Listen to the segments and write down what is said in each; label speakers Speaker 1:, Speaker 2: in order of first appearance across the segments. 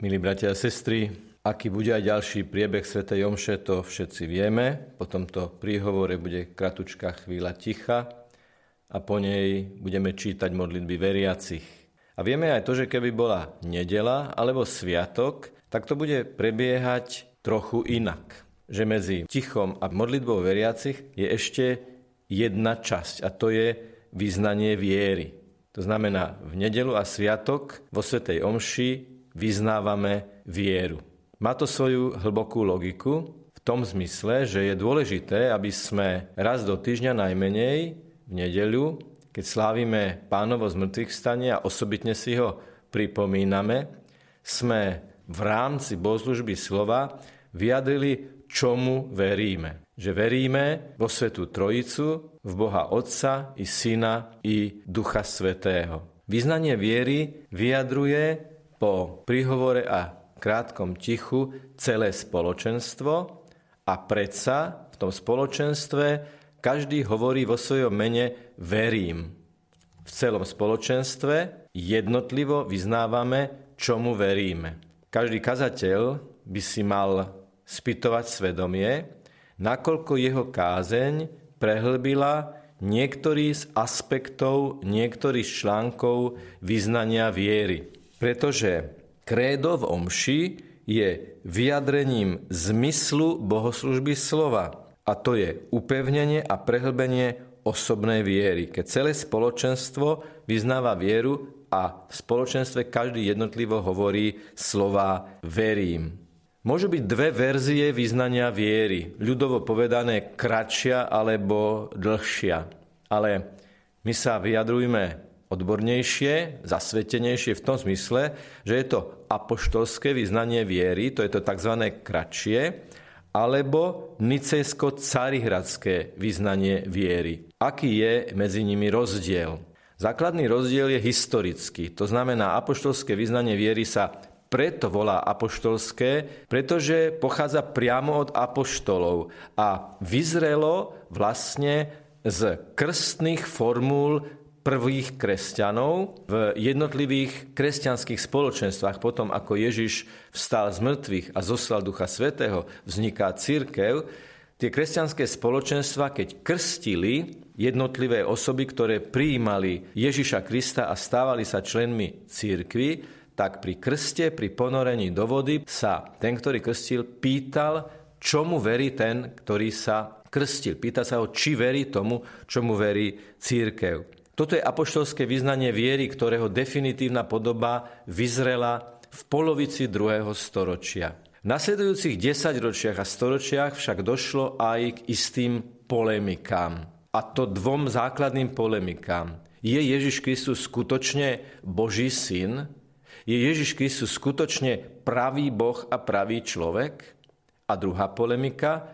Speaker 1: Milí bratia a sestry, aký bude aj ďalší priebeh Sv. Jomše, to všetci vieme. Po tomto príhovore bude kratučká chvíľa ticha a po nej budeme čítať modlitby veriacich. A vieme aj to, že keby bola nedela alebo sviatok, tak to bude prebiehať trochu inak. Že medzi tichom a modlitbou veriacich je ešte jedna časť a to je vyznanie viery. To znamená, v nedelu a sviatok vo Svetej Omši vyznávame vieru. Má to svoju hlbokú logiku v tom zmysle, že je dôležité, aby sme raz do týždňa najmenej v nedeľu, keď slávime pánovo zmrtvých stane a osobitne si ho pripomíname, sme v rámci bohoslužby slova vyjadrili, čomu veríme. Že veríme vo Svetú Trojicu, v Boha Otca i Syna i Ducha Svetého. Vyznanie viery vyjadruje po príhovore a krátkom tichu celé spoločenstvo a predsa v tom spoločenstve každý hovorí vo svojom mene verím. V celom spoločenstve jednotlivo vyznávame, čomu veríme. Každý kazateľ by si mal spytovať svedomie, nakoľko jeho kázeň prehlbila niektorý z aspektov, niektorých článkov vyznania viery. Pretože krédo v omši je vyjadrením zmyslu bohoslužby slova. A to je upevnenie a prehlbenie osobnej viery. Keď celé spoločenstvo vyznáva vieru a v spoločenstve každý jednotlivo hovorí slova verím. Môžu byť dve verzie vyznania viery, ľudovo povedané kratšia alebo dlhšia. Ale my sa vyjadrujme odbornejšie, zasvetenejšie v tom zmysle, že je to apoštolské vyznanie viery, to je to tzv. kratšie, alebo nicejsko-carihradské vyznanie viery. Aký je medzi nimi rozdiel? Základný rozdiel je historický. To znamená, apoštolské vyznanie viery sa preto volá apoštolské, pretože pochádza priamo od apoštolov a vyzrelo vlastne z krstných formúl prvých kresťanov v jednotlivých kresťanských spoločenstvách. Potom, ako Ježiš vstal z mŕtvych a zoslal Ducha Svetého, vzniká církev. Tie kresťanské spoločenstva, keď krstili jednotlivé osoby, ktoré prijímali Ježiša Krista a stávali sa členmi církvy, tak pri krste, pri ponorení do vody sa ten, ktorý krstil, pýtal, čomu verí ten, ktorý sa krstil. Pýta sa ho, či verí tomu, čomu verí církev. Toto je apoštolské vyznanie viery, ktorého definitívna podoba vyzrela v polovici druhého storočia. V nasledujúcich desaťročiach a storočiach však došlo aj k istým polemikám. A to dvom základným polemikám. Je Ježiš Kristus skutočne Boží syn? Je Ježiš Kristus skutočne pravý Boh a pravý človek? A druhá polemika.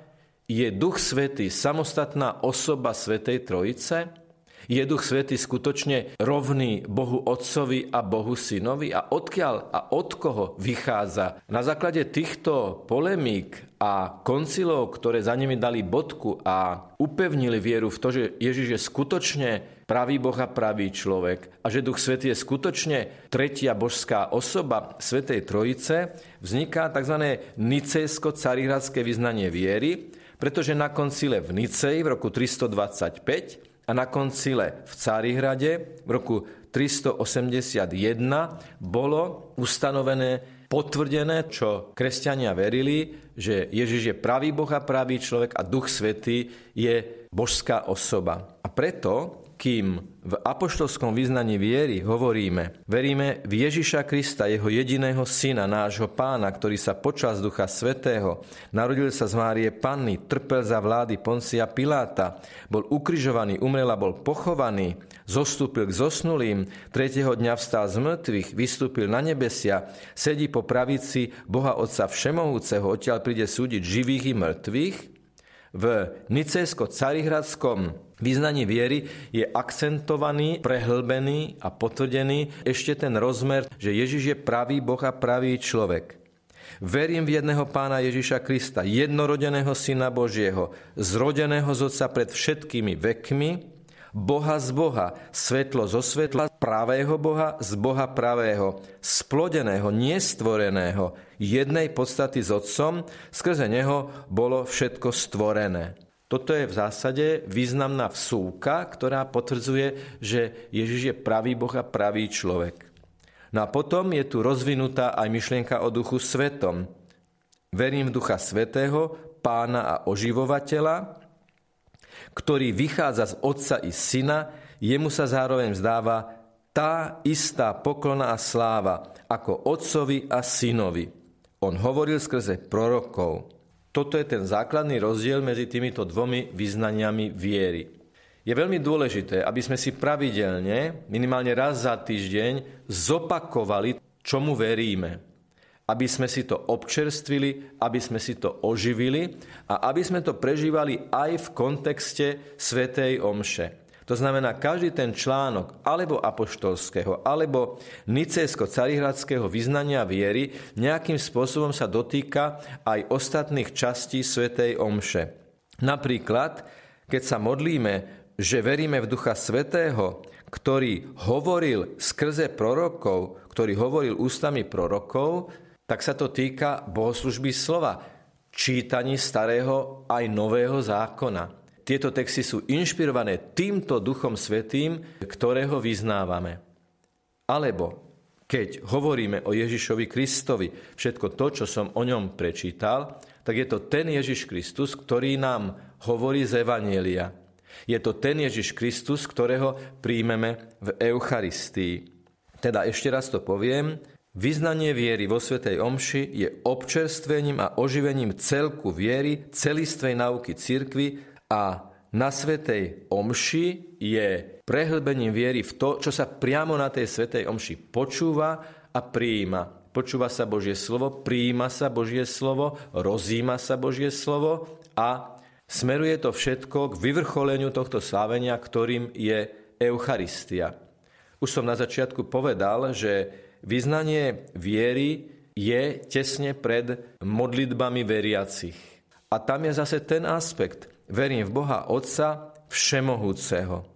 Speaker 1: Je Duch Svetý samostatná osoba Svetej Trojice? Je Duch Svetý skutočne rovný Bohu Otcovi a Bohu Synovi? A odkiaľ a od koho vychádza? Na základe týchto polemík a koncilov, ktoré za nimi dali bodku a upevnili vieru v to, že Ježiš je skutočne pravý Boh a pravý človek a že Duch Svetý je skutočne tretia božská osoba Svetej Trojice, vzniká tzv. nicejsko-carihradské vyznanie viery, pretože na koncile v Nicei v roku 325 a na koncile v Cárihrade v roku 381 bolo ustanovené potvrdené, čo kresťania verili, že Ježiš je pravý Boh a pravý človek a Duch Svetý je božská osoba. A preto kým v apoštolskom vyznaní viery hovoríme, veríme v Ježiša Krista, jeho jediného syna, nášho pána, ktorý sa počas Ducha Svetého narodil sa z Márie Panny, trpel za vlády Poncia Piláta, bol ukrižovaný, umrel a bol pochovaný, zostúpil k zosnulým, tretieho dňa vstal z mŕtvych, vystúpil na nebesia, sedí po pravici Boha Otca Všemohúceho, odtiaľ príde súdiť živých i mŕtvych, v Nicejsko-Carihradskom význaní viery je akcentovaný, prehlbený a potvrdený ešte ten rozmer, že Ježiš je pravý Boh a pravý človek. Verím v jedného pána Ježiša Krista, jednorodeného Syna Božieho, zrodeného z Otca pred všetkými vekmi, Boha z Boha, svetlo zo svetla, pravého Boha z Boha pravého, splodeného, nestvoreného, jednej podstaty s Otcom, skrze Neho bolo všetko stvorené. Toto je v zásade významná vsúka, ktorá potvrdzuje, že Ježiš je pravý Boh a pravý človek. No a potom je tu rozvinutá aj myšlienka o duchu svetom. Verím v ducha svetého, pána a oživovateľa, ktorý vychádza z otca i syna, jemu sa zároveň vzdáva tá istá poklona a sláva ako otcovi a synovi. On hovoril skrze prorokov. Toto je ten základný rozdiel medzi týmito dvomi vyznaniami viery. Je veľmi dôležité, aby sme si pravidelne, minimálne raz za týždeň, zopakovali, čomu veríme. Aby sme si to občerstvili, aby sme si to oživili a aby sme to prežívali aj v kontexte Svetej Omše. To znamená, každý ten článok alebo apoštolského, alebo nicejsko-carihradského vyznania viery nejakým spôsobom sa dotýka aj ostatných častí Svetej Omše. Napríklad, keď sa modlíme, že veríme v Ducha Svetého, ktorý hovoril skrze prorokov, ktorý hovoril ústami prorokov, tak sa to týka bohoslužby slova, čítaní starého aj nového zákona. Tieto texty sú inšpirované týmto Duchom Svetým, ktorého vyznávame. Alebo keď hovoríme o Ježišovi Kristovi, všetko to, čo som o ňom prečítal, tak je to ten Ježiš Kristus, ktorý nám hovorí z Evanielia. Je to ten Ježiš Kristus, ktorého príjmeme v Eucharistii. Teda ešte raz to poviem, Vyznanie viery vo Svetej Omši je občerstvením a oživením celku viery, celistvej nauky cirkvy a na Svetej Omši je prehlbením viery v to, čo sa priamo na tej Svetej Omši počúva a prijíma. Počúva sa Božie slovo, prijíma sa Božie slovo, rozíma sa Božie slovo a smeruje to všetko k vyvrcholeniu tohto slávenia, ktorým je Eucharistia. Už som na začiatku povedal, že vyznanie viery je tesne pred modlitbami veriacich. A tam je zase ten aspekt – verím v Boha Otca Všemohúceho.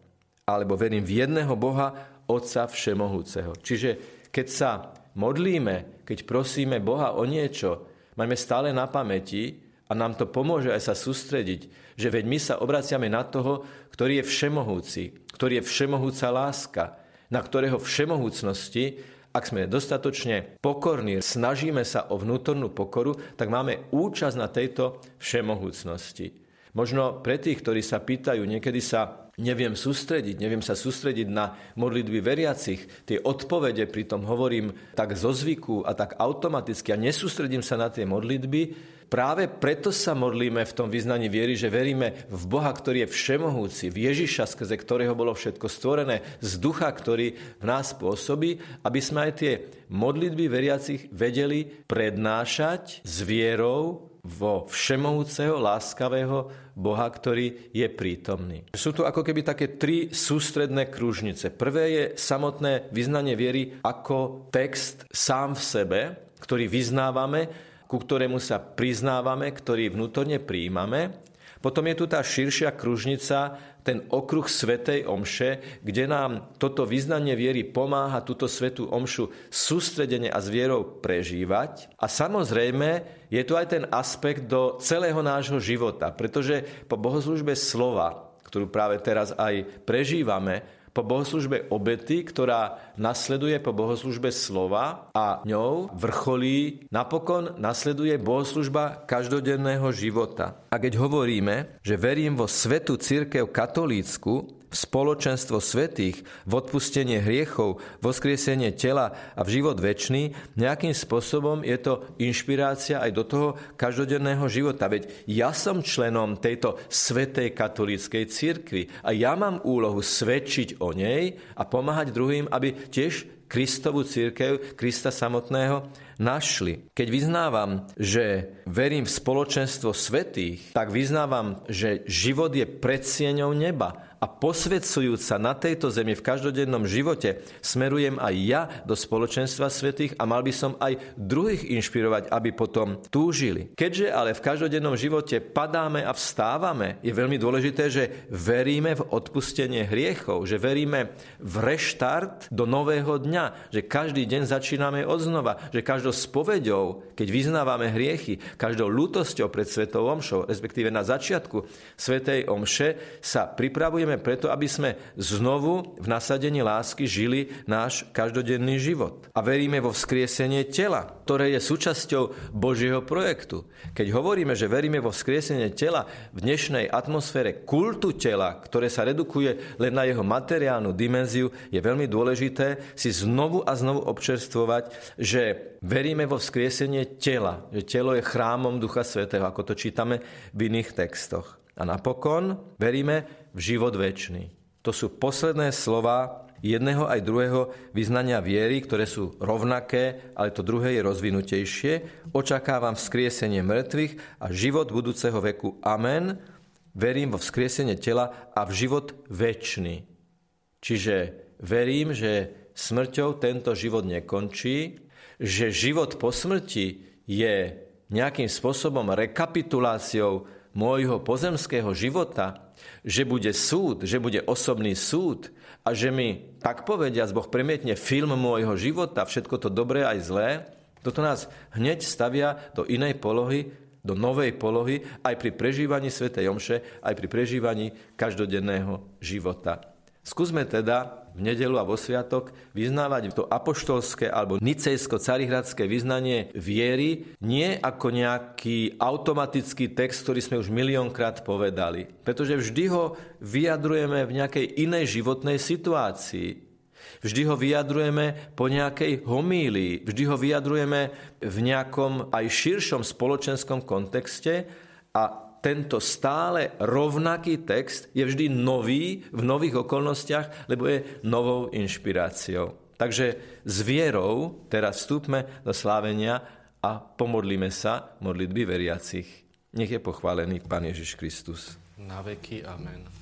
Speaker 1: Alebo verím v jedného Boha Otca Všemohúceho. Čiže keď sa modlíme, keď prosíme Boha o niečo, máme stále na pamäti a nám to pomôže aj sa sústrediť, že veď my sa obraciame na toho, ktorý je všemohúci, ktorý je všemohúca láska, na ktorého všemohúcnosti ak sme dostatočne pokorní, snažíme sa o vnútornú pokoru, tak máme účasť na tejto všemohúcnosti. Možno pre tých, ktorí sa pýtajú, niekedy sa neviem sústrediť, neviem sa sústrediť na modlitby veriacich, tie odpovede pritom hovorím tak zo zvyku a tak automaticky a nesústredím sa na tie modlitby, Práve preto sa modlíme v tom vyznaní viery, že veríme v Boha, ktorý je všemohúci, v Ježiša, skrze ktorého bolo všetko stvorené, z ducha, ktorý v nás pôsobí, aby sme aj tie modlitby veriacich vedeli prednášať s vierou vo všemohúceho, láskavého Boha, ktorý je prítomný. Sú tu ako keby také tri sústredné kružnice. Prvé je samotné vyznanie viery ako text sám v sebe, ktorý vyznávame, ku ktorému sa priznávame, ktorý vnútorne príjmame. Potom je tu tá širšia kružnica, ten okruh Svetej Omše, kde nám toto vyznanie viery pomáha túto Svetú Omšu sústredene a s vierou prežívať. A samozrejme je tu aj ten aspekt do celého nášho života, pretože po bohoslužbe slova, ktorú práve teraz aj prežívame, po bohoslužbe obety, ktorá nasleduje po bohoslužbe slova a ňou vrcholí, napokon nasleduje bohoslužba každodenného života. A keď hovoríme, že verím vo svetu církev katolícku, v spoločenstvo svetých, v odpustenie hriechov, v oskriesenie tela a v život väčší, nejakým spôsobom je to inšpirácia aj do toho každodenného života. Veď ja som členom tejto svetej katolíckej cirkvi a ja mám úlohu svedčiť o nej a pomáhať druhým, aby tiež Kristovú církev, Krista samotného, našli. Keď vyznávam, že verím v spoločenstvo svetých, tak vyznávam, že život je predsieňou neba a posvedcujúc sa na tejto zemi v každodennom živote, smerujem aj ja do spoločenstva svetých a mal by som aj druhých inšpirovať, aby potom túžili. Keďže ale v každodennom živote padáme a vstávame, je veľmi dôležité, že veríme v odpustenie hriechov, že veríme v reštart do nového dňa, že každý deň začíname od znova, že každou spoveďou, keď vyznávame hriechy, každou lútosťou pred Svetou Omšou, respektíve na začiatku Svetej Omše, sa pripravujeme žijeme preto, aby sme znovu v nasadení lásky žili náš každodenný život. A veríme vo vzkriesenie tela, ktoré je súčasťou Božieho projektu. Keď hovoríme, že veríme vo vzkriesenie tela v dnešnej atmosfére kultu tela, ktoré sa redukuje len na jeho materiálnu dimenziu, je veľmi dôležité si znovu a znovu občerstvovať, že veríme vo vzkriesenie tela, že telo je chrámom Ducha Svetého, ako to čítame v iných textoch. A napokon veríme v život väčší. To sú posledné slova jedného aj druhého vyznania viery, ktoré sú rovnaké, ale to druhé je rozvinutejšie. Očakávam vzkriesenie mŕtvych a život budúceho veku. Amen. Verím vo vzkriesenie tela a v život väčší. Čiže verím, že smrťou tento život nekončí, že život po smrti je nejakým spôsobom rekapituláciou môjho pozemského života, že bude súd, že bude osobný súd a že mi, tak povediac, Boh premietne film môjho života, všetko to dobré aj zlé, toto nás hneď stavia do inej polohy, do novej polohy, aj pri prežívaní Sv. Jomše, aj pri prežívaní každodenného života. Skúsme teda v nedelu a vo sviatok vyznávať to apoštolské alebo nicejsko-carihradské vyznanie viery nie ako nejaký automatický text, ktorý sme už miliónkrát povedali. Pretože vždy ho vyjadrujeme v nejakej inej životnej situácii. Vždy ho vyjadrujeme po nejakej homílii, vždy ho vyjadrujeme v nejakom aj širšom spoločenskom kontexte a tento stále rovnaký text je vždy nový v nových okolnostiach, lebo je novou inšpiráciou. Takže s vierou teraz vstúpme do slávenia a pomodlíme sa modlitby veriacich. Nech je pochválený Pán Ježiš Kristus.
Speaker 2: Na veky. Amen.